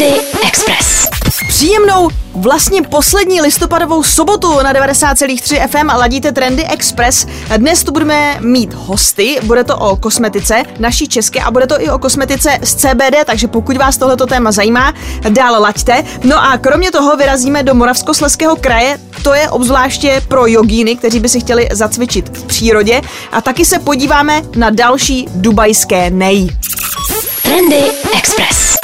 Trendy Express. Příjemnou, vlastně poslední listopadovou sobotu na 90,3 FM ladíte Trendy Express. Dnes tu budeme mít hosty, bude to o kosmetice naší české a bude to i o kosmetice z CBD, takže pokud vás tohleto téma zajímá, dál laďte. No a kromě toho vyrazíme do Moravskosleského kraje, to je obzvláště pro jogíny, kteří by si chtěli zacvičit v přírodě a taky se podíváme na další dubajské nej. Trendy Express.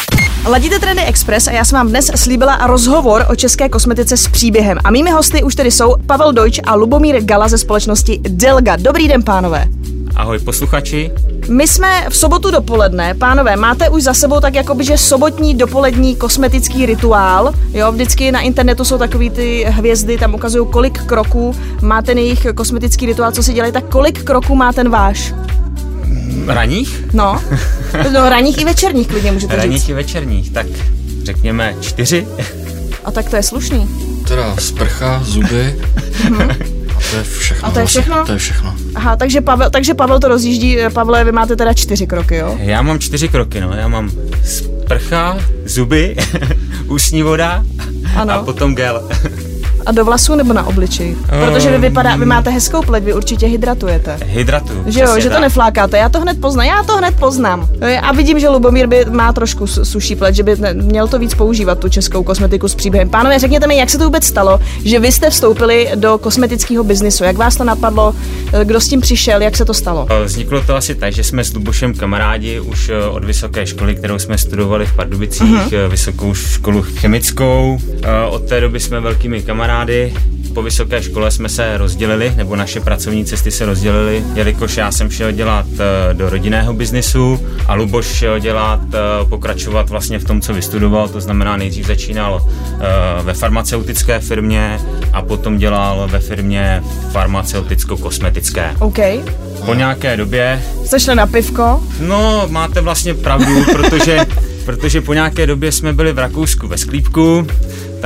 Ladíte Trendy Express a já jsem vám dnes slíbila rozhovor o české kosmetice s příběhem. A mými hosty už tedy jsou Pavel Dojč a Lubomír Gala ze společnosti Delga. Dobrý den, pánové. Ahoj posluchači. My jsme v sobotu dopoledne, pánové, máte už za sebou tak jakoby, že sobotní dopolední kosmetický rituál, jo, vždycky na internetu jsou takový ty hvězdy, tam ukazují kolik kroků má ten jejich kosmetický rituál, co si dělají, tak kolik kroků má ten váš? Raních? No, no raních i večerních klidně můžete Raních říct. i večerních, tak řekněme čtyři. A tak to je slušný. Teda sprcha, zuby a to je všechno. A to je vlastně. všechno? To je všechno. Aha, takže Pavel, takže Pavel to rozjíždí, Pavle, vy máte teda čtyři kroky, jo? Já mám čtyři kroky, no. Já mám sprcha, zuby, ústní voda Ano. a potom gel. A do vlasů nebo na obličeji? Protože vy, vypadá, vy máte hezkou pleť, vy určitě hydratujete. Hydratu. Že jo, že to tak. neflákáte, já to hned poznám, já to hned poznám. A vidím, že Lubomír by má trošku su- suší pleť, že by měl to víc používat, tu českou kosmetiku s příběhem. Pánové, řekněte mi, jak se to vůbec stalo, že vy jste vstoupili do kosmetického biznisu, jak vás to napadlo, eh, kdo s tím přišel, jak se to stalo? Vzniklo to asi tak, že jsme s Lubošem kamarádi už od vysoké školy, kterou jsme studovali v Pardubicích, uh-huh. vysokou školu chemickou. Od té doby jsme velkými kamarády. Po vysoké škole jsme se rozdělili, nebo naše pracovní cesty se rozdělily, jelikož já jsem šel dělat eh, do rodinného biznisu a Luboš šel dělat, eh, pokračovat vlastně v tom, co vystudoval, to znamená nejdřív začínal eh, ve farmaceutické firmě a potom dělal ve firmě farmaceuticko-kosmetické. OK. Po nějaké době, Jste šli na pivko? no máte vlastně pravdu, protože, protože po nějaké době jsme byli v Rakousku ve sklípku,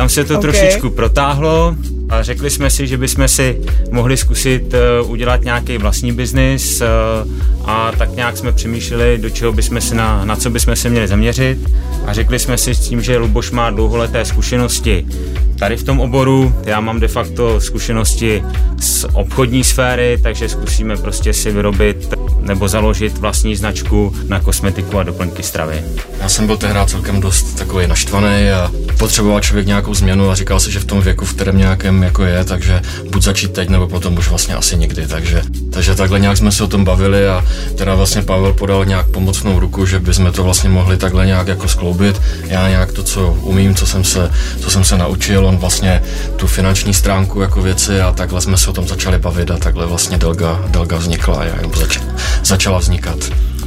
tam se to Ok. okay. trošičku protáhlo řekli jsme si, že bychom si mohli zkusit uh, udělat nějaký vlastní biznis uh, a tak nějak jsme přemýšleli, do čeho bychom se na, na co bychom se měli zaměřit a řekli jsme si s tím, že Luboš má dlouholeté zkušenosti tady v tom oboru, já mám de facto zkušenosti z obchodní sféry, takže zkusíme prostě si vyrobit nebo založit vlastní značku na kosmetiku a doplňky stravy. Já jsem byl tehdy celkem dost takový naštvaný a potřeboval člověk nějakou změnu a říkal si, že v tom věku, v kterém nějakém jako je, takže buď začít teď, nebo potom už vlastně asi nikdy. Takže, takže takhle nějak jsme se o tom bavili a teda vlastně Pavel podal nějak pomocnou ruku, že bychom to vlastně mohli takhle nějak jako skloubit. Já nějak to, co umím, co jsem se, co jsem se naučil, on vlastně tu finanční stránku jako věci a takhle jsme se o tom začali bavit a takhle vlastně Delga, Delga vznikla, nebo zač, začala vznikat.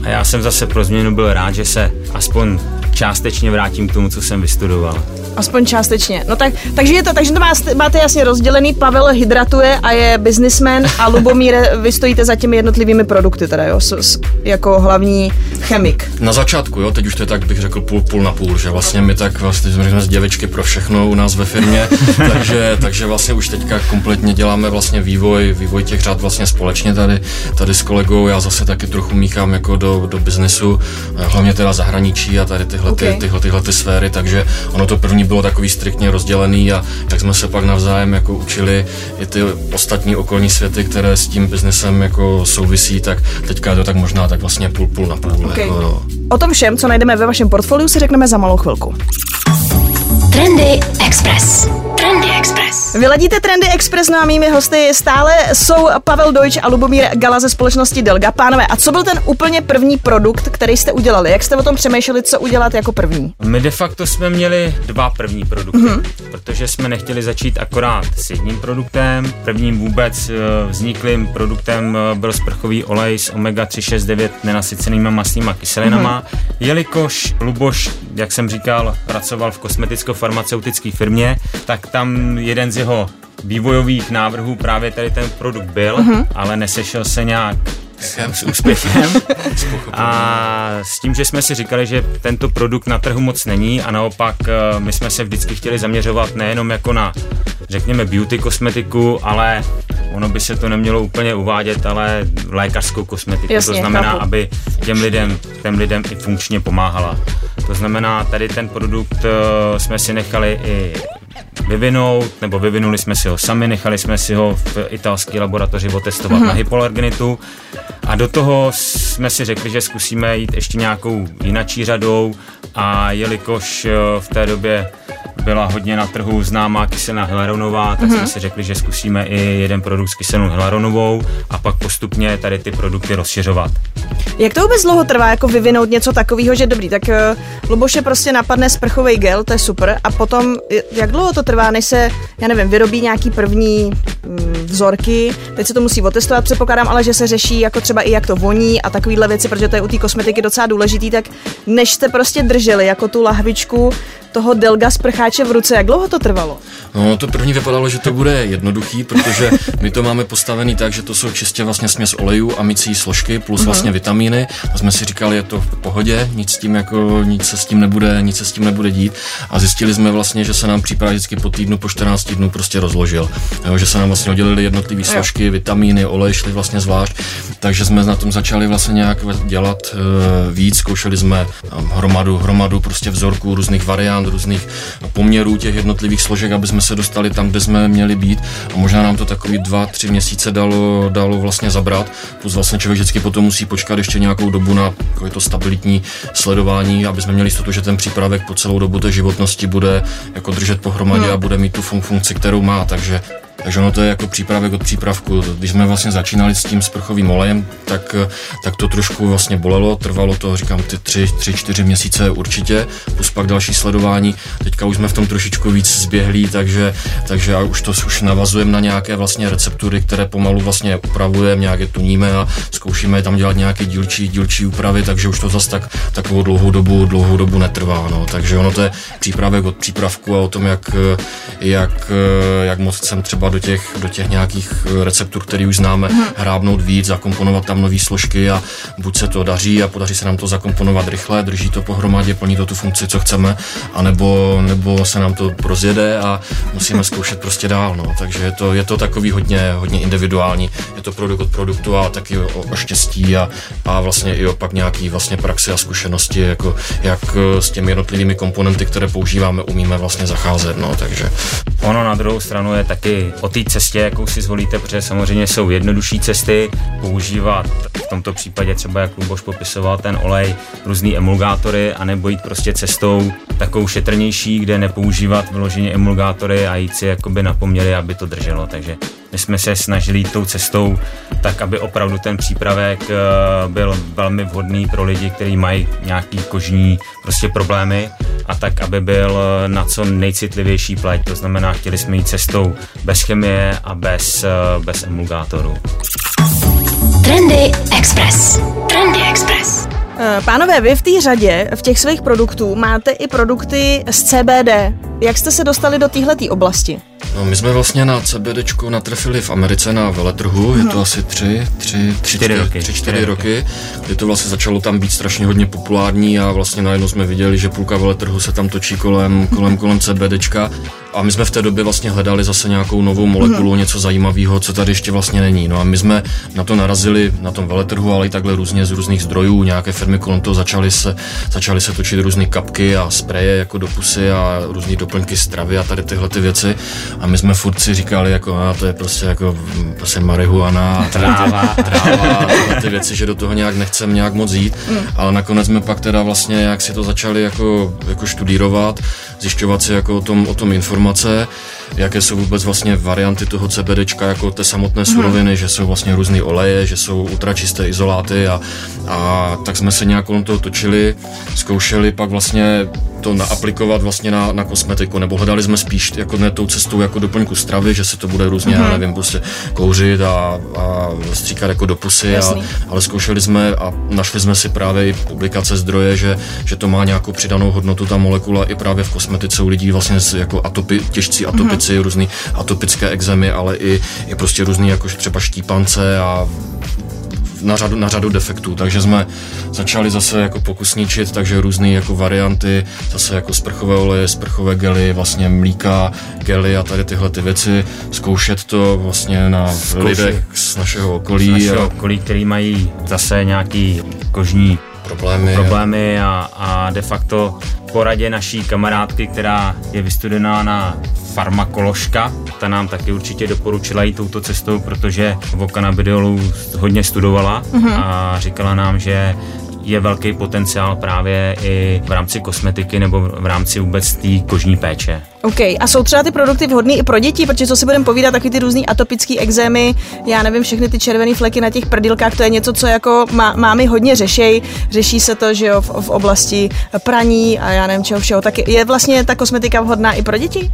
A já jsem zase pro změnu byl rád, že se aspoň částečně vrátím k tomu, co jsem vystudoval. Aspoň částečně. No tak, takže, je to, takže to máte, máte jasně rozdělený, Pavel hydratuje a je businessman a Lubomír, vy stojíte za těmi jednotlivými produkty teda, jo, s, s, jako hlavní chemik. Na začátku, jo, teď už to je tak, bych řekl půl, půl na půl, že vlastně my tak vlastně jsme, jsme z děvečky pro všechno u nás ve firmě, takže, takže vlastně už teďka kompletně děláme vlastně vývoj, vývoj těch řád vlastně společně tady, tady s kolegou, já zase taky trochu míchám jako do, do biznesu, hlavně teda zahraničí a tady tyhle, Okay. ty, tyhle, tyhle ty sféry, takže ono to první bylo takový striktně rozdělený a tak jsme se pak navzájem jako učili i ty ostatní okolní světy, které s tím biznesem jako souvisí, tak teďka je to tak možná tak vlastně půl, půl na půl. Okay. Jako, jo. O tom všem, co najdeme ve vašem portfoliu, si řekneme za malou chvilku. Trendy Express. Trendy Express. Vyladíte Trendy Express, no a mými hosty stále jsou Pavel Dojč a Lubomír Gala ze společnosti Delga. Pánové, a co byl ten úplně první produkt, který jste udělali? Jak jste o tom přemýšleli, co udělat jako první? My de facto jsme měli dva první produkty, mm-hmm. protože jsme nechtěli začít akorát s jedním produktem. Prvním vůbec eh, vzniklým produktem eh, byl sprchový olej s omega 369 nenasycenýma masnýma kyselinama, mm-hmm. jelikož Luboš, jak jsem říkal, pracoval v kosmeticko-farmaceutické firmě, tak tam jeden z jeho vývojových návrhů právě tady ten produkt byl, mm-hmm. ale nesešel se nějak s, s úspěchem. A s tím, že jsme si říkali, že tento produkt na trhu moc není a naopak eh, my jsme se vždycky chtěli zaměřovat nejenom jako na, řekněme, beauty kosmetiku, ale ono by se to nemělo úplně uvádět, ale lékařskou kosmetiku. Jasně, to znamená, chápu. aby těm lidem, těm lidem i funkčně pomáhala. To znamená, tady ten produkt uh, jsme si nechali i vyvinout, nebo vyvinuli jsme si ho sami, nechali jsme si ho v italské laboratoři otestovat mm-hmm. na hypoalergenitu a do toho jsme si řekli, že zkusíme jít ještě nějakou jinačí řadou a jelikož v té době byla hodně na trhu známá kyselina hyaluronová, tak mm-hmm. jsme si řekli, že zkusíme i jeden produkt s kyselinou hyaluronovou a pak postupně tady ty produkty rozšiřovat. Jak to vůbec dlouho trvá jako vyvinout něco takového, že dobrý, tak uh, Luboše prostě napadne sprchový gel, to je super, a potom jak dlouho to trvá, než se, já nevím, vyrobí nějaký první vzorky, teď se to musí otestovat, předpokládám, ale že se řeší jako třeba i jak to voní a takovéhle věci, protože to je u té kosmetiky docela důležitý, tak než jste prostě drželi jako tu lahvičku toho Delga sprcháče v ruce, jak dlouho to trvalo? No, to první vypadalo, že to bude jednoduchý, protože my to máme postavený tak, že to jsou čistě vlastně směs olejů a mycí složky plus uh-huh. vlastně vitamíny. A jsme si říkali, je to v pohodě, nic s tím jako, nic se s tím nebude, nic se s tím nebude dít. A zjistili jsme vlastně, že se nám příprava vždycky po týdnu, po 14 dnů prostě rozložil. Jo, že se nám vlastně oddělili jednotlivé složky, vitamíny, olej šly vlastně zvlášť. Takže jsme na tom začali vlastně nějak dělat uh, víc, zkoušeli jsme um, hromadu, hromadu prostě vzorků, různých variant, různých poměrů těch jednotlivých složek, aby jsme se dostali tam, kde jsme měli být. A možná nám to takový dva, tři měsíce dalo, dalo vlastně zabrat. Plus vlastně člověk vždycky potom musí počkat ještě nějakou dobu na to stabilitní sledování, aby jsme měli jistotu, že ten přípravek po celou dobu té životnosti bude jako držet pohromadě no. a bude mít tu funkci, kterou má. Takže takže ono to je jako přípravek od přípravku. Když jsme vlastně začínali s tím sprchovým olejem, tak, tak to trošku vlastně bolelo, trvalo to, říkám, ty tři, tři, čtyři měsíce určitě, plus pak další sledování. Teďka už jsme v tom trošičku víc zběhlí, takže, takže už to už navazujeme na nějaké vlastně receptury, které pomalu vlastně upravujeme, nějaké tuníme a zkoušíme tam dělat nějaké dílčí, dílčí úpravy, takže už to zase tak, takovou dlouhou dobu, dlouhou dobu netrvá. No. Takže ono to je přípravek od přípravku a o tom, jak, jak, jak moc chcem třeba do těch, do těch nějakých eh, receptur, který už známe, mm. hrábnout víc, zakomponovat tam nové složky a buď se to daří a podaří se nám to zakomponovat rychle, drží to pohromadě, plní to tu funkci, co chceme, anebo nebo se nám to rozjede a musíme zkoušet prostě dál. No. Takže je to, je to takový hodně, hodně individuální. Je to produkt od produktu a taky o, o štěstí a, a vlastně i opak nějaký vlastně praxi a zkušenosti, jako jak eh, s těmi jednotlivými komponenty, které používáme, umíme vlastně zacházet. No. Takže Ono na druhou stranu je taky o té cestě, jakou si zvolíte, protože samozřejmě jsou jednodušší cesty používat v tomto případě třeba, jak Luboš popisoval ten olej, různý emulgátory, anebo jít prostě cestou takovou šetrnější, kde nepoužívat vyloženě emulgátory a jít si jakoby na poměry, aby to drželo. Takže my jsme se snažili jít tou cestou tak, aby opravdu ten přípravek eh, byl velmi vhodný pro lidi, kteří mají nějaký kožní prostě problémy a tak, aby byl eh, na co nejcitlivější pleť. To znamená, chtěli jsme jít cestou bez chemie a bez, eh, bez emulgátorů. Trendy Express. Trendy Express. Pánové, vy v té řadě, v těch svých produktů, máte i produkty z CBD. Jak jste se dostali do téhleté oblasti? No, my jsme vlastně na CBD natrefili v Americe na veletrhu, je to asi tři, tři, tři, čtyři, roky, tři, čtyři roky, kdy to vlastně začalo tam být strašně hodně populární a vlastně najednou jsme viděli, že půlka veletrhu se tam točí kolem, kolem, kolem CBDčka a my jsme v té době vlastně hledali zase nějakou novou molekulu, hmm. něco zajímavého, co tady ještě vlastně není. No a my jsme na to narazili na tom veletrhu, ale i takhle různě z různých zdrojů. Nějaké firmy kolem toho začaly se, začaly se točit různé kapky a spreje jako do pusy a různé doplňky stravy a tady tyhle ty věci. A my jsme furt si říkali, jako, a to je prostě jako prostě marihuana a tráva, tráva a ty věci, že do toho nějak nechcem nějak moc jít. Hmm. Ale nakonec jsme pak teda vlastně, jak si to začali jako, jako studírovat, zjišťovat si jako o tom, o tom informace, jaké jsou vůbec vlastně varianty toho CBDčka, jako té samotné mhm. suroviny, hmm. že jsou vlastně různé oleje, že jsou ultračisté izoláty a, a tak jsme se nějak kolem toho točili, zkoušeli pak vlastně to naaplikovat vlastně na, na kosmetiku, nebo hledali jsme spíš jako ne tou cestou jako doplňku stravy, že se to bude různě, mm-hmm. nevím, prostě kouřit a, a stříkat jako do pusy, a, ale zkoušeli jsme a našli jsme si právě i publikace zdroje, že, že to má nějakou přidanou hodnotu ta molekula i právě v kosmetice u lidí vlastně jako atopi, těžcí atopici, mm-hmm. různý atopické exémy, ale i, i prostě různý jako třeba štípance a na řadu, na řadu defektů, takže jsme začali zase jako pokusničit, takže různé jako varianty, zase jako sprchové oleje, sprchové gely, vlastně mlíka, gely a tady tyhle ty věci, zkoušet to vlastně na Zkoušet. lidech z našeho okolí. Z našeho okolí, který mají zase nějaký kožní problémy. problémy a, a de facto poradě naší kamarádky, která je vystudovaná na farmakoložka, ta nám taky určitě doporučila jít touto cestou, protože o kanabidiolu hodně studovala a říkala nám, že je velký potenciál právě i v rámci kosmetiky nebo v rámci vůbec té kožní péče. OK, a jsou třeba ty produkty vhodné i pro děti, protože co si budeme povídat, taky ty různý atopické exémy, já nevím, všechny ty červené fleky na těch prdilkách, to je něco, co jako má, mámy hodně řešej. Řeší se to, že jo, v, v oblasti praní a já nevím čeho všeho. Tak je vlastně ta kosmetika vhodná i pro děti?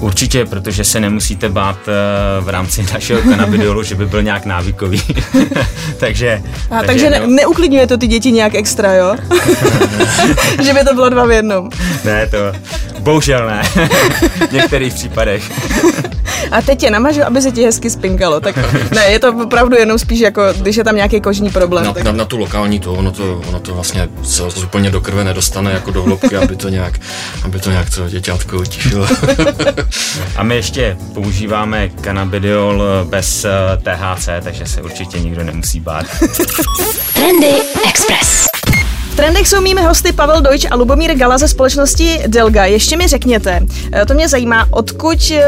Určitě, protože se nemusíte bát eh, v rámci našeho kanabidiolu, že by byl nějak návykový. takže, A, takže ne, no, neuklidňuje to ty děti nějak extra, jo? že by to bylo dva v jednom. ne, to bohužel ne. V některých případech. A teď tě namažu, aby se ti hezky spinkalo. Tak ne, je to opravdu jenom spíš jako, když je tam nějaký kožní problém. Na, tak... na, na, tu lokální to, ono to, ono to vlastně se úplně do krve nedostane jako do hloubky, aby to nějak, aby to nějak to děťátko utišilo. A my ještě používáme kanabidiol bez eh, THC, takže se určitě nikdo nemusí bát. Trendy Express. Trendech jsou mými hosty Pavel Dojč a Lubomír Gala ze společnosti Delga. Ještě mi řekněte, eh, to mě zajímá, odkud eh,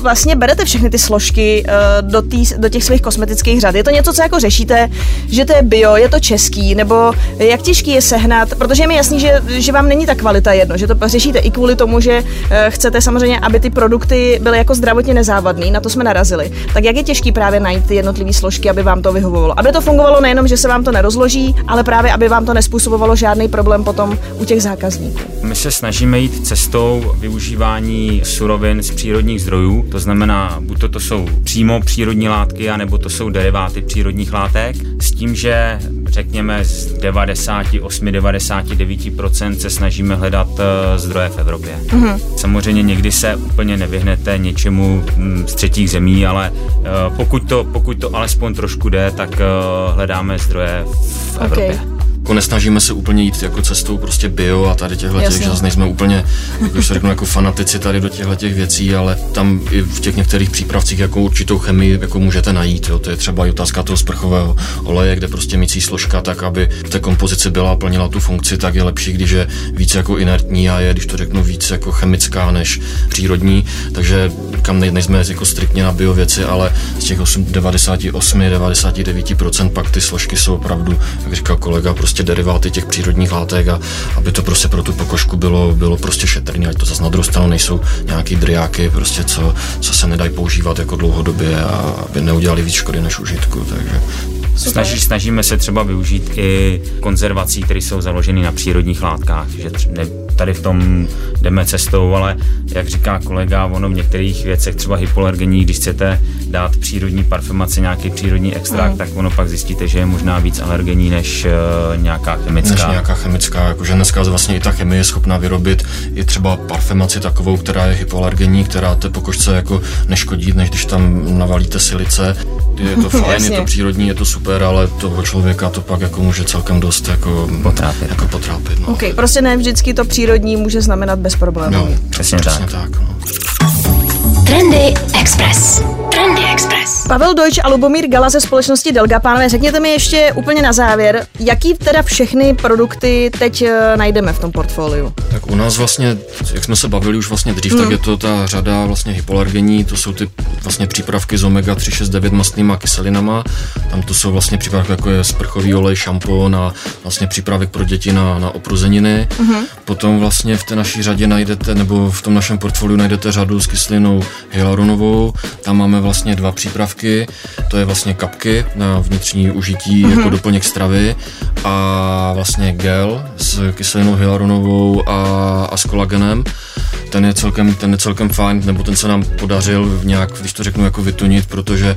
vlastně berete všechny ty složky eh, do, tý, do těch svých kosmetických řad. Je to něco, co jako řešíte, že to je bio, je to český, nebo jak těžký je sehnat, protože je mi jasný, že, že vám není ta kvalita jedno, že to řešíte i kvůli tomu, že chcete samozřejmě, aby ty produkty byly jako zdravotně nezávadný, na to jsme narazili. Tak jak je těžký právě najít ty jednotlivé složky, aby vám to vyhovovalo? Aby to fungovalo nejenom, že se vám to nerozloží, ale právě aby vám to nespůsobovalo žádný problém potom u těch zákazníků. My se snažíme jít cestou využívání surovin z přírodních zdrojů, to znamená, buď to, to jsou přímo přírodní látky, anebo to jsou deriváty přírodních látek, s tím, že řekněme z 98-99% se snažíme hledat eh, zdroje v Evropě. Mm-hmm. Samozřejmě někdy se úplně nevyhnete něčemu mm, z třetích zemí, ale eh, pokud to, pokud to alespoň trošku jde, tak eh, hledáme zdroje v Evropě. Okay jako nesnažíme se úplně jít jako cestou prostě bio a tady těchto těch, že nejsme úplně, jako se řeknu, jako fanatici tady do těchto těch věcí, ale tam i v těch některých přípravcích jako určitou chemii jako můžete najít, jo. to je třeba i otázka toho sprchového oleje, kde prostě mící složka tak, aby v té kompozici byla a plnila tu funkci, tak je lepší, když je víc jako inertní a je, když to řeknu, víc jako chemická než přírodní, takže kam ne, nejsme jako striktně na bio věci, ale z těch 98-99% pak ty složky jsou opravdu, jak říkal kolega, prostě prostě deriváty těch přírodních látek a aby to prostě pro tu pokožku bylo, bylo prostě šetrný, ať to zase na druhou stranu nejsou nějaký driáky, prostě co, co se nedají používat jako dlouhodobě a aby neudělali víc škody než užitku, takže Snaží, snažíme se třeba využít i konzervací, které jsou založeny na přírodních látkách, že ne, tady v tom jdeme cestou, ale jak říká kolega, ono v některých věcech třeba hypoalergenní, když chcete dát přírodní parfumaci, nějaký přírodní extrakt, mm. tak ono pak zjistíte, že je možná víc alergení než uh, nějaká chemická. Než nějaká chemická, jakože dneska vlastně i ta chemie je schopná vyrobit i třeba parfumaci takovou, která je hypoalergenní, která té pokožce jako neškodí, než když tam navalíte silice. Je to fajn, je to přírodní, je to super, ale toho člověka to pak jako může celkem dost jako potrápit. Jako potrápit no. okay, prostě ne vždycky to přírodní může znamenat bez problémů. No, přesně, přesně tak. tak no. Trendy Express. Trendy Express. Pavel Dojč a Lubomír Gala ze společnosti Delga. Pánové, řekněte mi ještě úplně na závěr, jaký teda všechny produkty teď eh, najdeme v tom portfoliu? Tak u nás vlastně, jak jsme se bavili už vlastně dřív, hmm. tak je to ta řada vlastně hypoalergení, to jsou ty vlastně přípravky z omega 369 mastnýma kyselinama. Tam to jsou vlastně přípravky jako je sprchový olej, šampon a vlastně přípravek pro děti na, na opruzeniny. Hmm. Potom vlastně v té naší řadě najdete, nebo v tom našem portfoliu najdete řadu s kyselinou hyaluronovou. Tam máme vlastně dva přípravky, to je vlastně kapky na vnitřní užití mm-hmm. jako doplněk stravy a vlastně gel s kyselinou hyaluronovou a, a s kolagenem ten je celkem, ten je celkem fajn, nebo ten se nám podařil nějak, když to řeknu, jako vytunit, protože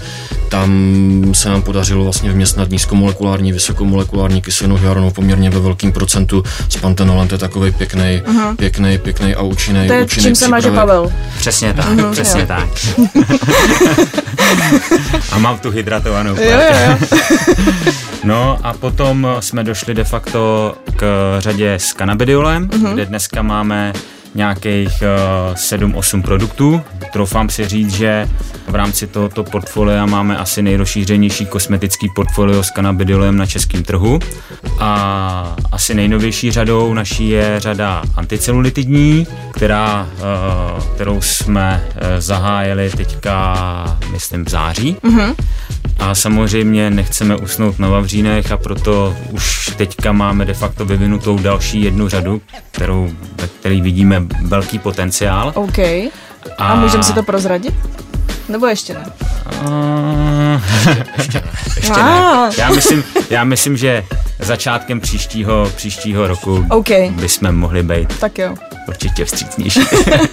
tam se nám podařilo vlastně vměstnat nízkomolekulární, vysokomolekulární kyselinu hyaluronovou poměrně ve velkém procentu s pantenolem, to je takový pěkný, uh-huh. pěkný, pěkný a účinný. To je účinný čím se maže Pavel. Přesně tak, uh-huh, přesně jo. tak. a mám tu hydratovanou jo, jo, jo. No a potom jsme došli de facto k řadě s kanabidiolem, uh-huh. kde dneska máme nějakých uh, 7-8 produktů. Troufám si říct, že v rámci tohoto portfolia máme asi nejrozšířenější kosmetický portfolio s kanabidolem na českém trhu. A asi nejnovější řadou naší je řada anticelulitidní, která, uh, kterou jsme uh, zahájili teďka, myslím, v září. Mm-hmm. A samozřejmě nechceme usnout na Vavřínech a proto už teďka máme de facto vyvinutou další jednu řadu, kterou, ve které vidíme velký potenciál. OK. A, a můžeme si to prozradit? Nebo ještě ne? Uh, ještě ne. Ještě ne. Já myslím, já myslím, že začátkem příštího, příštího roku okay. bychom mohli být. Tak jo určitě vstřícnější.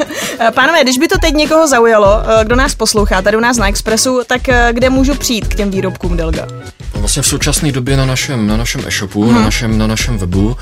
Pánové, když by to teď někoho zaujalo, eh, kdo nás poslouchá tady u nás na Expressu, tak eh, kde můžu přijít k těm výrobkům Delga? Vlastně v současné době na našem, na našem e-shopu, hmm. na, našem, na našem webu,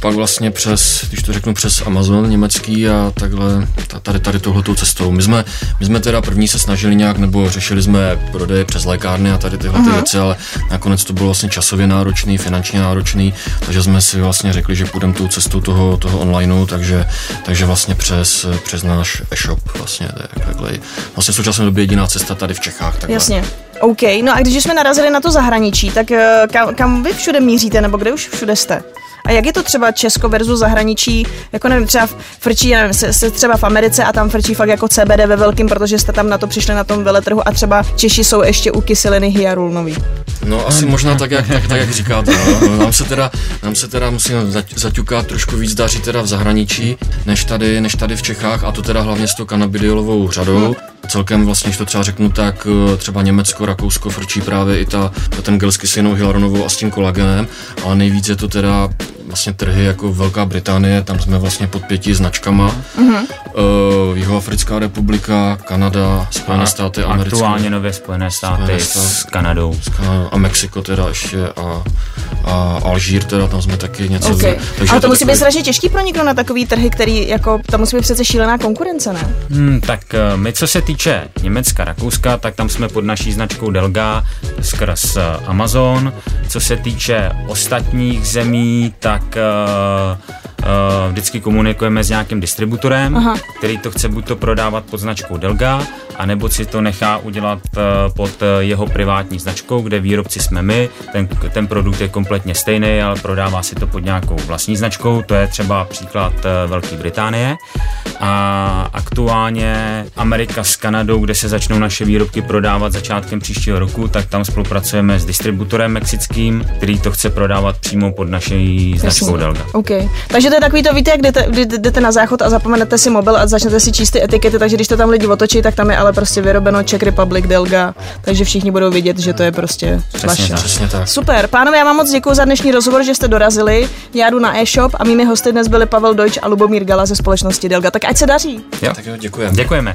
pak vlastně přes, když to řeknu, přes Amazon německý a takhle tady, tady tohletou cestou. My jsme, my jsme teda první se snažili nějak, nebo řešili jsme prodej přes lékárny a tady tyhle ty hmm. věci, ale nakonec to bylo vlastně časově náročný, finančně náročný, takže jsme si vlastně řekli, že půjdeme tou cestou toho, toho onlineu, takže, takže vlastně přes, přes náš e-shop vlastně takhle. Vlastně v současné době jediná cesta tady v Čechách. Takhle. Jasně. OK, no a když jsme narazili na to zahraničí, tak eh, kam, kam vy všude míříte, nebo kde už všude jste? A jak je to třeba Česko versus zahraničí, jako nevím, třeba frčí, nevím, jste třeba v Americe a tam frčí fakt jako CBD ve velkým, protože jste tam na to přišli na tom veletrhu a třeba Češi jsou ještě u kyseliny hyarulnový. No asi možná tak, jak, tak, tak, jak říkáte. No. Nám, se teda, nám se teda musím zaťukat trošku víc daří teda v zahraničí, než tady, než tady v Čechách a to teda hlavně s tou kanabidiolovou řadou. Celkem vlastně, když to třeba řeknu, tak eh, třeba Německo, Rakousko frčí právě i ta, ten gel s kyselinou hyaluronovou a s tím kolagenem, ale nejvíc je to teda vlastně trhy jako Velká Británie, tam jsme vlastně pod pěti značkama. Mm-hmm. Uh, Jihoafrická republika, Kanada, Spojené státy americké. Aktuálně nově Spojené státy, Spojené státy s Kanadou. S Kanadou a Mexiko teda ještě a, a Alžír teda, tam jsme taky něco. Okay. Takže Ale to, to musí takový... být strašně těžký nikdo na takový trhy, který jako, tam musí být přece šílená konkurence, ne? Hmm, tak uh, my, co se týče Německa, Rakouska, tak tam jsme pod naší značkou Delga skrz uh, Amazon. Co se týče ostatních zemí, tak uh, uh, vždycky komunikujeme s nějakým distributorem, Aha. který to chce buď to prodávat pod značkou Delga, anebo si to nechá udělat uh, pod jeho privátní značkou, kde výrobci jsme my. Ten, ten produkt je kompletně stejný, ale prodává si to pod nějakou vlastní značkou. To je třeba příklad uh, Velké Británie. A aktuálně Amerika s Kanadou, kde se začnou naše výrobky prodávat začátkem příštího roku, tak tam spolupracujeme s distributorem mexickým, který to chce prodávat přímo pod naší značkou Delga. Okay. Takže to je takový to, víte, jak jdete, jdete na záchod a zapomenete si mobil a začnete si číst ty etikety, takže když to tam lidi otočí, tak tam je ale prostě vyrobeno Czech Republic Delga, takže všichni budou vědět, že to je prostě Přesně tak. Přesně tak. Super, pánové, já vám moc děkuji za dnešní rozhovor, že jste dorazili. Já jdu na e-shop a mými hosty dnes byli Pavel Deutsch a Lubomír Gala ze společnosti Delga. Tak ať se daří. Jo. Tak jo, děkujeme. Děkujeme.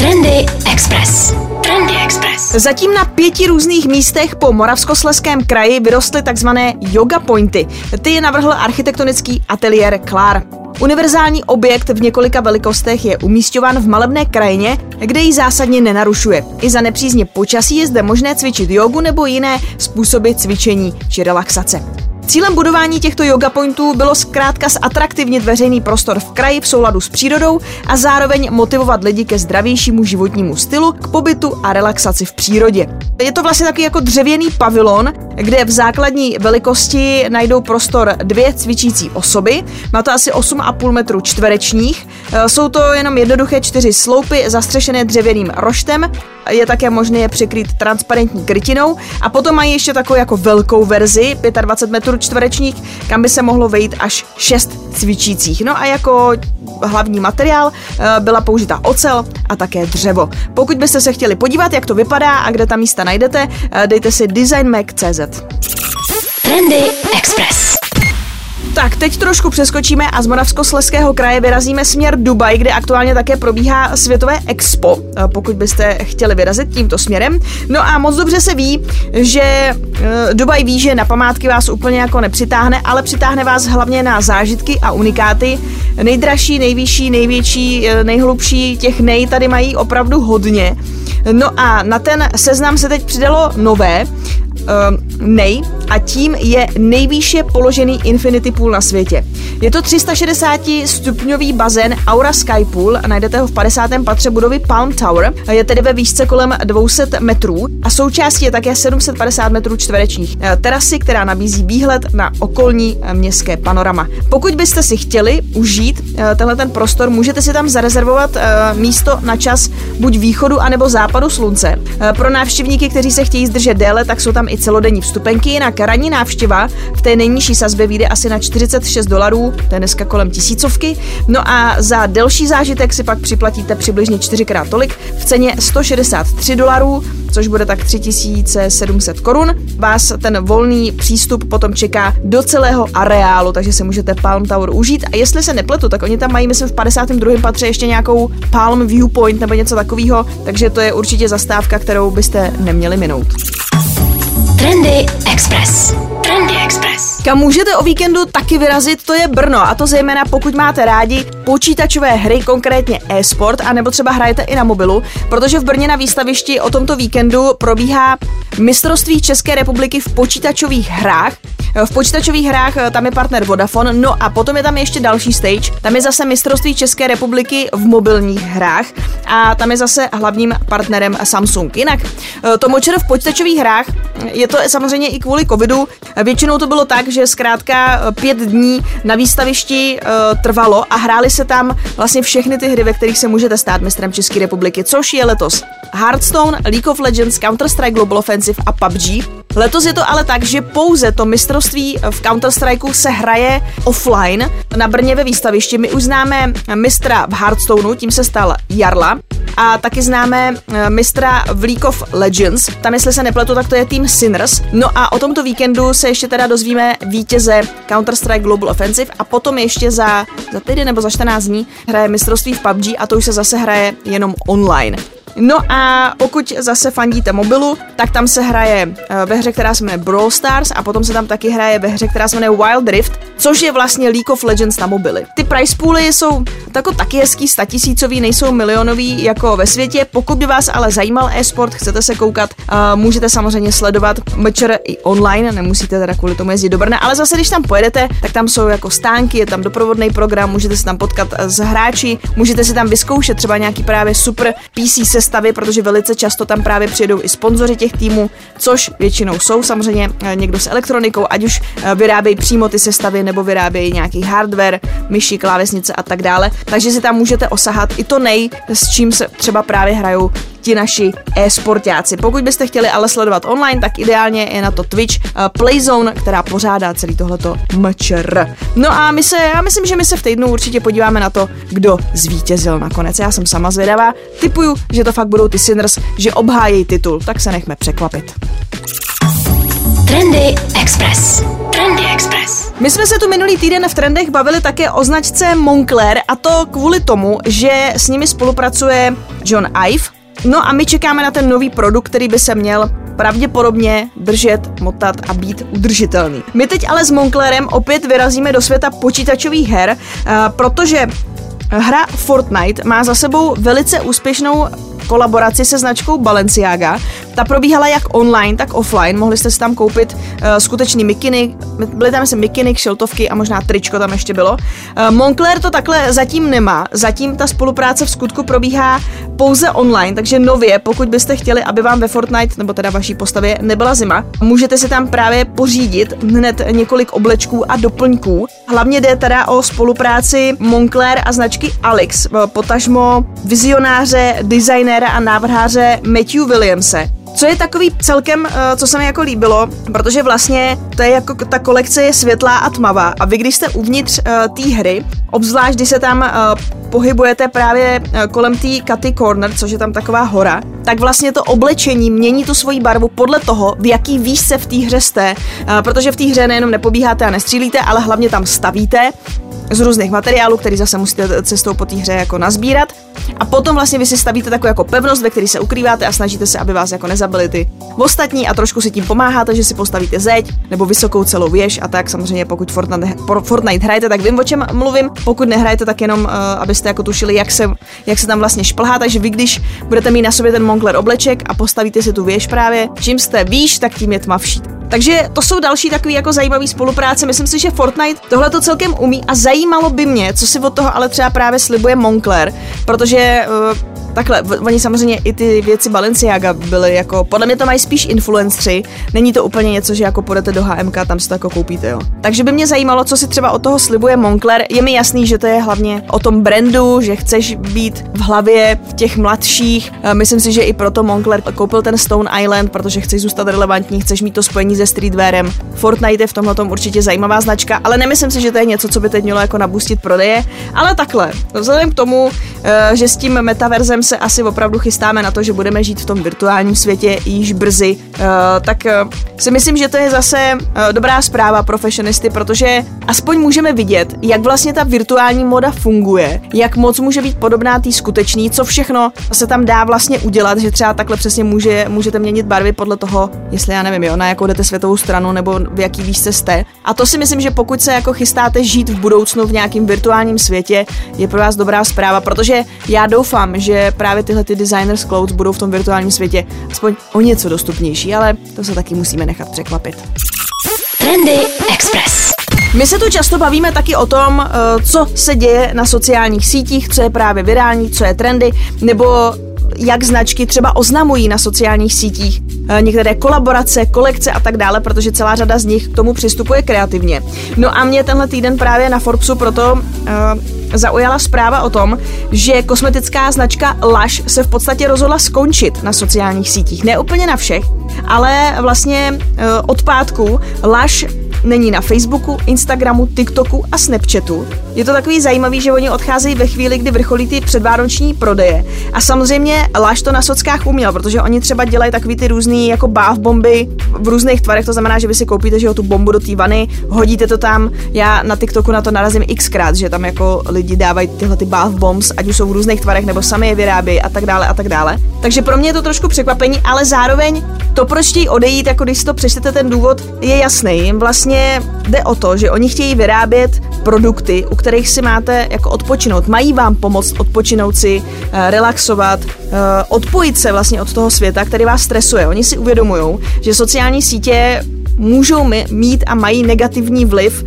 Trendy Express. Trendy Express. Zatím na pěti různých místech po Moravskosleském kraji vyrostly takzvané yoga pointy. Ty je navrhl architektonický ateliér Klár. Univerzální objekt v několika velikostech je umístěván v malebné krajině, kde ji zásadně nenarušuje. I za nepřízně počasí je zde možné cvičit jogu nebo jiné způsoby cvičení či relaxace. Cílem budování těchto yoga pointů bylo zkrátka zatraktivnit veřejný prostor v kraji v souladu s přírodou a zároveň motivovat lidi ke zdravějšímu životnímu stylu, k pobytu a relaxaci v přírodě. Je to vlastně takový jako dřevěný pavilon, kde v základní velikosti najdou prostor dvě cvičící osoby. Má to asi 8,5 metru čtverečních. E, jsou to jenom jednoduché čtyři sloupy zastřešené dřevěným roštem. Je také možné je překrýt transparentní krytinou. A potom mají ještě takovou jako velkou verzi, 25 metrů čtverečních, kam by se mohlo vejít až 6 cvičících. No a jako hlavní materiál e, byla použita ocel a také dřevo. Pokud byste se chtěli podívat, jak to vypadá a kde ta místa najdete, e, dejte si designmac.cz. Trendy Express. Tak, teď trošku přeskočíme a z Moravskosleského kraje vyrazíme směr Dubaj, kde aktuálně také probíhá Světové expo, eh, pokud byste chtěli vyrazit tímto směrem. No a moc dobře se ví, že uh, Dubaj ví, že na památky vás úplně jako nepřitáhne, ale přitáhne vás hlavně na zážitky a unikáty. Nejdražší, nejvyšší, největší, eh, nejhlubší, těch nej tady mají opravdu hodně. No a na ten seznam se teď přidalo nové, nej, a tím je nejvýše položený infinity pool na světě. Je to 360 stupňový bazén Aura Sky Pool, najdete ho v 50. patře budovy Palm Tower, je tedy ve výšce kolem 200 metrů a součástí je také 750 metrů čtverečních eh, terasy, která nabízí výhled na okolní eh, městské panorama. Pokud byste si chtěli užít eh, tenhle ten prostor, můžete si tam zarezervovat místo na čas buď východu anebo západu slunce. Pro návštěvníky, kteří se chtějí zdržet déle, tak jsou tam i celodenní vstupenky. Jinak ranní návštěva v té nejnižší sazbě vyjde asi na 46 dolarů, to je dneska kolem tisícovky. No a za delší zážitek si pak připlatíte přibližně čtyřikrát tolik v ceně 163 dolarů, což bude tak 3700 korun. Vás ten volný přístup potom čeká do celého areálu, takže si můžete Palm Tower užít. A jestli se nepletu, tak oni tam mají, myslím, v 52. patře ještě nějakou Palm Viewpoint nebo něco takového, takže to je určitě zastávka, kterou byste neměli minout. Trendy Express. Trendy Express. Kam můžete o víkendu taky vyrazit, to je Brno, a to zejména pokud máte rádi počítačové hry, konkrétně e-sport, anebo třeba hrajete i na mobilu, protože v Brně na výstavišti o tomto víkendu probíhá mistrovství České republiky v počítačových hrách. V počítačových hrách eh, tam je partner Vodafone, no a potom je tam ještě další stage, tam je zase mistrovství České republiky v mobilních hrách a tam je zase hlavním partnerem Samsung. Jinak eh, to močer v počítačových hrách je to samozřejmě i kvůli covidu. Většinou to bylo tak, že zkrátka eh, pět dní na výstavišti trvalo a hráli se tam vlastně všechny ty hry, ve kterých se můžete stát mistrem České republiky, což je letos Hearthstone, League of Legends, Counter-Strike Global Offensive a PUBG. Letos je to ale tak, že pouze to mistrovství v Counter-Strikeu se hraje offline na Brně ve výstavišti. My už známe mistra v Hearthstoneu, tím se stal Jarla. A taky známe eh, mistra v League of Legends. Tam, jestli se nepletu, tak to je tým Sinners. No a o tomto víkendu se ještě teda dozvíme vítěze Counter-Strike Global Offensive a potom ještě za, za týden nebo za 14 dní hraje mistrovství v PUBG a to už se zase hraje jenom online. No a pokud zase fandíte mobilu, tak tam se hraje eh, ve hře, která se jmenuje Brawl Stars a potom se tam taky hraje ve hře, která se jmenuje Wild Rift, což je vlastně League of Legends na mobily. Ty price pooly jsou tako taky hezký, statisícový, nejsou milionový jako ve světě. Pokud by vás ale zajímal e-sport, chcete se koukat, uh, můžete samozřejmě sledovat mečer i online, nemusíte teda kvůli tomu jezdit do Brna, ale zase když tam pojedete, tak tam jsou jako stánky, je tam doprovodný program, můžete se tam potkat s hráči, můžete si tam vyzkoušet třeba nějaký právě super PC sestavy, protože velice často tam právě přijedou i sponzoři těch týmů, což většinou jsou samozřejmě eh, někdo s elektronikou, ať už eh, vyrábějí přímo ty sestavy nebo vyrábějí nějaký hardware, myši, klávesnice a tak dále. Takže si tam můžete osahat i to nej, s čím se třeba právě hrajou ti naši e-sportáci. Pokud byste chtěli ale sledovat online, tak ideálně je na to Twitch uh, Playzone, která pořádá celý tohleto mčr. No a my se, já myslím, že my se v týdnu určitě podíváme na to, kdo zvítězil nakonec. Já jsem sama zvědavá. Typuju, že to fakt budou ty Sinners, že obhájí titul, tak se nechme překvapit. Trendy Express. Trendy Express. My jsme se tu minulý týden v trendech bavili také o značce Moncler a to kvůli tomu, že s nimi spolupracuje John Ive, No a my čekáme na ten nový produkt, který by se měl pravděpodobně držet, motat a být udržitelný. My teď ale s Monclerem opět vyrazíme do světa počítačových her, eh, protože hra Fortnite má za sebou velice úspěšnou kolaboraci se značkou Balenciaga. Ta probíhala jak online, tak offline. Mohli jste si tam koupit uh, skutečný mikiny, byly tam se mikiny, kšeltovky a možná tričko tam ještě bylo. Uh, Moncler to takhle zatím nemá. Zatím ta spolupráce v skutku probíhá pouze online, takže nově, pokud byste chtěli, aby vám ve Fortnite, nebo teda vaší postavě, nebyla zima, můžete si tam právě pořídit hned několik oblečků a doplňků. Hlavně jde teda o spolupráci Moncler a značky Alex, potažmo vizionáře, designéra a návrháře Matthew Williamse. Co je takový celkem, eh, co se mi jako líbilo, protože vlastně to je jako ta kolekce je světlá a tmavá. A vy když jste uvnitř uh, té hry, obzvlášť když se tam uh, pohybujete právě uh, kolem té Katy Corner, což je tam taková hora, tak vlastně to oblečení mění tu svoji barvu podle toho, v jaký výšce v té hře jste, uh, protože v té hře nejenom nepobíháte a nestřílíte, ale hlavně tam stavíte z různých materiálů, který zase musíte cestou po té hře jako nazbírat. A potom vlastně vy si stavíte takovou jako pevnost, ve které se ukrýváte a snažíte se, aby vás jako nezabili ty ostatní a trošku si tím pomáháte, že si postavíte zeď nebo vysokou celou věž a tak samozřejmě pokud Fortnite, Fortnite hrajete, tak vím, o čem mluvím. Pokud nehrajete, tak jenom, uh, abyste jako tušili, jak se, jak se tam vlastně šplhá. Takže vy, když budete mít na sobě ten Moncler obleček a postavíte si tu věž právě, čím jste výš, tak tím je tmavší. Takže to jsou další takový jako zajímavý spolupráce. Myslím si, že Fortnite tohle to celkem umí a zajímalo by mě, co si od toho ale třeba právě slibuje Moncler, protože uh, Takhle, oni samozřejmě i ty věci Balenciaga byly jako, podle mě to mají spíš influencři, není to úplně něco, že jako půjdete do HMK, tam si to jako koupíte, jo. Takže by mě zajímalo, co si třeba od toho slibuje Moncler. Je mi jasný, že to je hlavně o tom brandu, že chceš být v hlavě těch mladších. Eh, myslím si, že i proto Moncler koupil ten Stone Island, protože chceš zůstat relevantní, chceš mít to spojení se streetwearem. Fortnite je v tomhle tom určitě zajímavá značka, ale nemyslím si, že to je něco, co by teď mělo jako nabustit prodeje. Ale takhle, vzhledem k tomu, eh, že s tím metaverzem se asi opravdu chystáme na to, že budeme žít v tom virtuálním světě již brzy, uh, tak uh, si myslím, že to je zase dobrá zpráva pro fashionisty, protože aspoň můžeme vidět, jak vlastně ta virtuální moda funguje, jak moc může být podobná té skutečný, co všechno se tam dá vlastně udělat, že třeba takhle přesně může, můžete měnit barvy podle toho, jestli já nevím, jo, na jakou jdete světovou stranu nebo v jaký výšce jste. A to si myslím, že pokud se jako chystáte žít v budoucnu v nějakém virtuálním světě, je pro vás dobrá zpráva, protože já doufám, že právě tyhle ty designers clothes budou v tom virtuálním světě aspoň o něco dostupnější, ale to se taky musíme nechat překvapit. Trendy Express. My se tu často bavíme taky o tom, eh, co se děje na sociálních sítích, co je právě virální, co je trendy, nebo jak značky třeba oznamují na sociálních sítích eh, některé kolaborace, kolekce a tak dále, protože celá řada z nich k tomu přistupuje kreativně. No a mě tenhle týden právě na Forbesu proto uh, zaujala zpráva o tom, že kosmetická značka Lush se v podstatě rozhodla skončit na sociálních sítích. Ne úplně na všech, ale vlastně uh, od pátku Lush není na Facebooku, Instagramu, TikToku a Snapchatu. Je to takový zajímavý, že oni odcházejí ve chvíli, kdy vrcholí ty předvánoční prodeje. A samozřejmě Láš to na sockách uměl, protože oni třeba dělají takový ty různý jako báv bomby v různých tvarech, to znamená, že vy si koupíte že jo, tu bombu do té vany, hodíte to tam. Já na TikToku na to narazím xkrát, že tam jako lidi dávají tyhle ty bath bombs, ať už jsou v různých tvarech nebo sami je vyrábějí a tak dále a tak dále. Takže pro mě je to trošku překvapení, ale zároveň to, proč odejít, jako když si to přečtete ten důvod, je jasný. Jim vlastně jde o to, že oni chtějí vyrábět produkty, u kterých si máte jako odpočinout. Mají vám pomoct odpočinout si, eh, relaxovat, eh, odpojit se vlastně od toho světa, který vás stresuje. Oni si uvědomují, že sociální sítě můžou mít a mají negativní vliv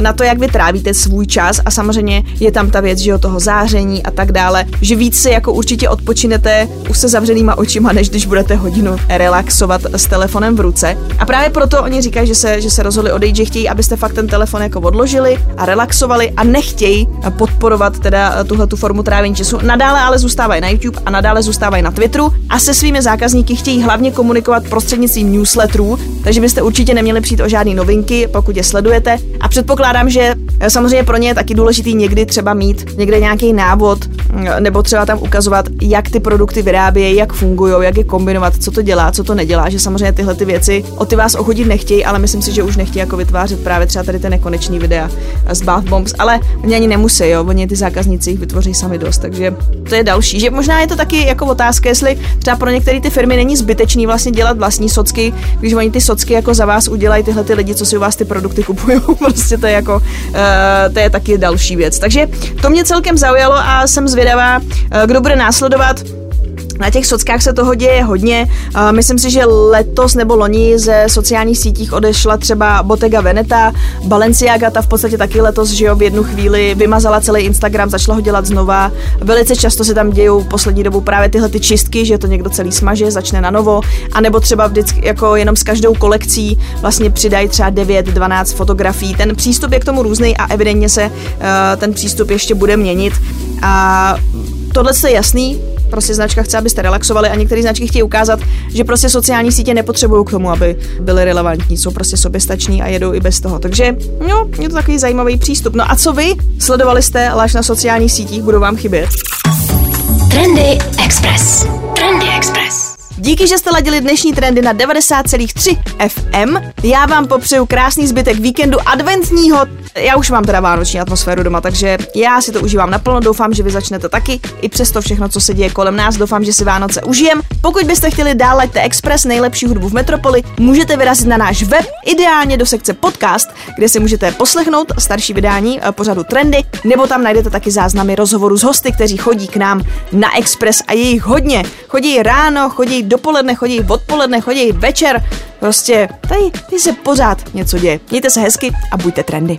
na to, jak vy trávíte svůj čas a samozřejmě je tam ta věc, že o toho záření a tak dále, že víc si jako určitě odpočinete už se zavřenýma očima, než když budete hodinu relaxovat s telefonem v ruce. A právě proto oni říkají, že se, že se rozhodli odejít, že chtějí, abyste fakt ten telefon jako odložili a relaxovali a nechtějí podporovat teda tuhle tu formu trávení času. Nadále ale zůstávají na YouTube a nadále zůstávají na Twitteru a se svými zákazníky chtějí hlavně komunikovat prostřednictvím newsletterů, takže byste určitě neměli přijít o žádné novinky, pokud je sledujete. A předpokládám, že samozřejmě pro ně je taky důležitý někdy třeba mít někde nějaký návod, mm, nebo třeba tam ukazovat, jak ty produkty vyrábějí, jak fungují, jak je kombinovat, co to dělá, co to nedělá, že samozřejmě tyhle ty věci o ty vás ochodit nechtějí, ale myslím si, že už nechtějí jako vytvářet právě třeba tady ten nekonečný videa z Bath Bombs, ale oni ani nemusí, jo, oni ty zákazníci jich vytvoří sami dost, takže to je další, že možná je to taky jako otázka, jestli třeba pro některé ty firmy není zbytečný vlastně dělat vlastní socky, když oni ty socky jako za vás udělají tyhle ty lidi, co si u vás ty produkty kupují. prostě to je jako, uh, to je taky další věc. Takže to mě celkem zaujalo a jsem zvědavá, uh, kdo bude následovat. Na těch sockách se toho děje hodně. Myslím si, že letos nebo loni ze sociálních sítích odešla třeba Bottega Veneta, Balenciaga, ta v podstatě taky letos, že jo, v jednu chvíli vymazala celý Instagram, začala ho dělat znova. Velice často se tam dějou poslední dobou právě tyhle ty čistky, že to někdo celý smaže, začne na novo, anebo třeba vždycky jako jenom s každou kolekcí vlastně přidají třeba 9-12 fotografií. Ten přístup je k tomu různý a evidentně se uh, ten přístup ještě bude měnit. A tohle je jasný, prostě značka chce, abyste relaxovali a některé značky chtějí ukázat, že prostě sociální sítě nepotřebují k tomu, aby byly relevantní, jsou prostě soběstační a jedou i bez toho. Takže, no, je to takový zajímavý přístup. No a co vy? Sledovali jste láž na sociálních sítích, budou vám chybět? Trendy Express. Trendy Express. Díky, že jste ladili dnešní trendy na 90,3 FM. Já vám popřeju krásný zbytek víkendu adventního Já už mám teda vánoční atmosféru doma, takže já si to užívám naplno. Doufám, že vy začnete taky. I přesto všechno, co se děje kolem nás, doufám, že si Vánoce užijem. Pokud byste chtěli dál Laďte Express, nejlepší hudbu v metropoli, můžete vyrazit na náš web, ideálně do sekce podcast, kde si můžete poslechnout starší vydání eh, pořadu Trendy, nebo tam najdete taky záznamy rozhovoru s hosty, kteří chodí k nám na Express a je jich hodně. Chodí ráno, chodí dopoledne, chodí odpoledne, chodí večer. Prostě tady, tady se pořád něco děje. Mějte se hezky a buďte trendy.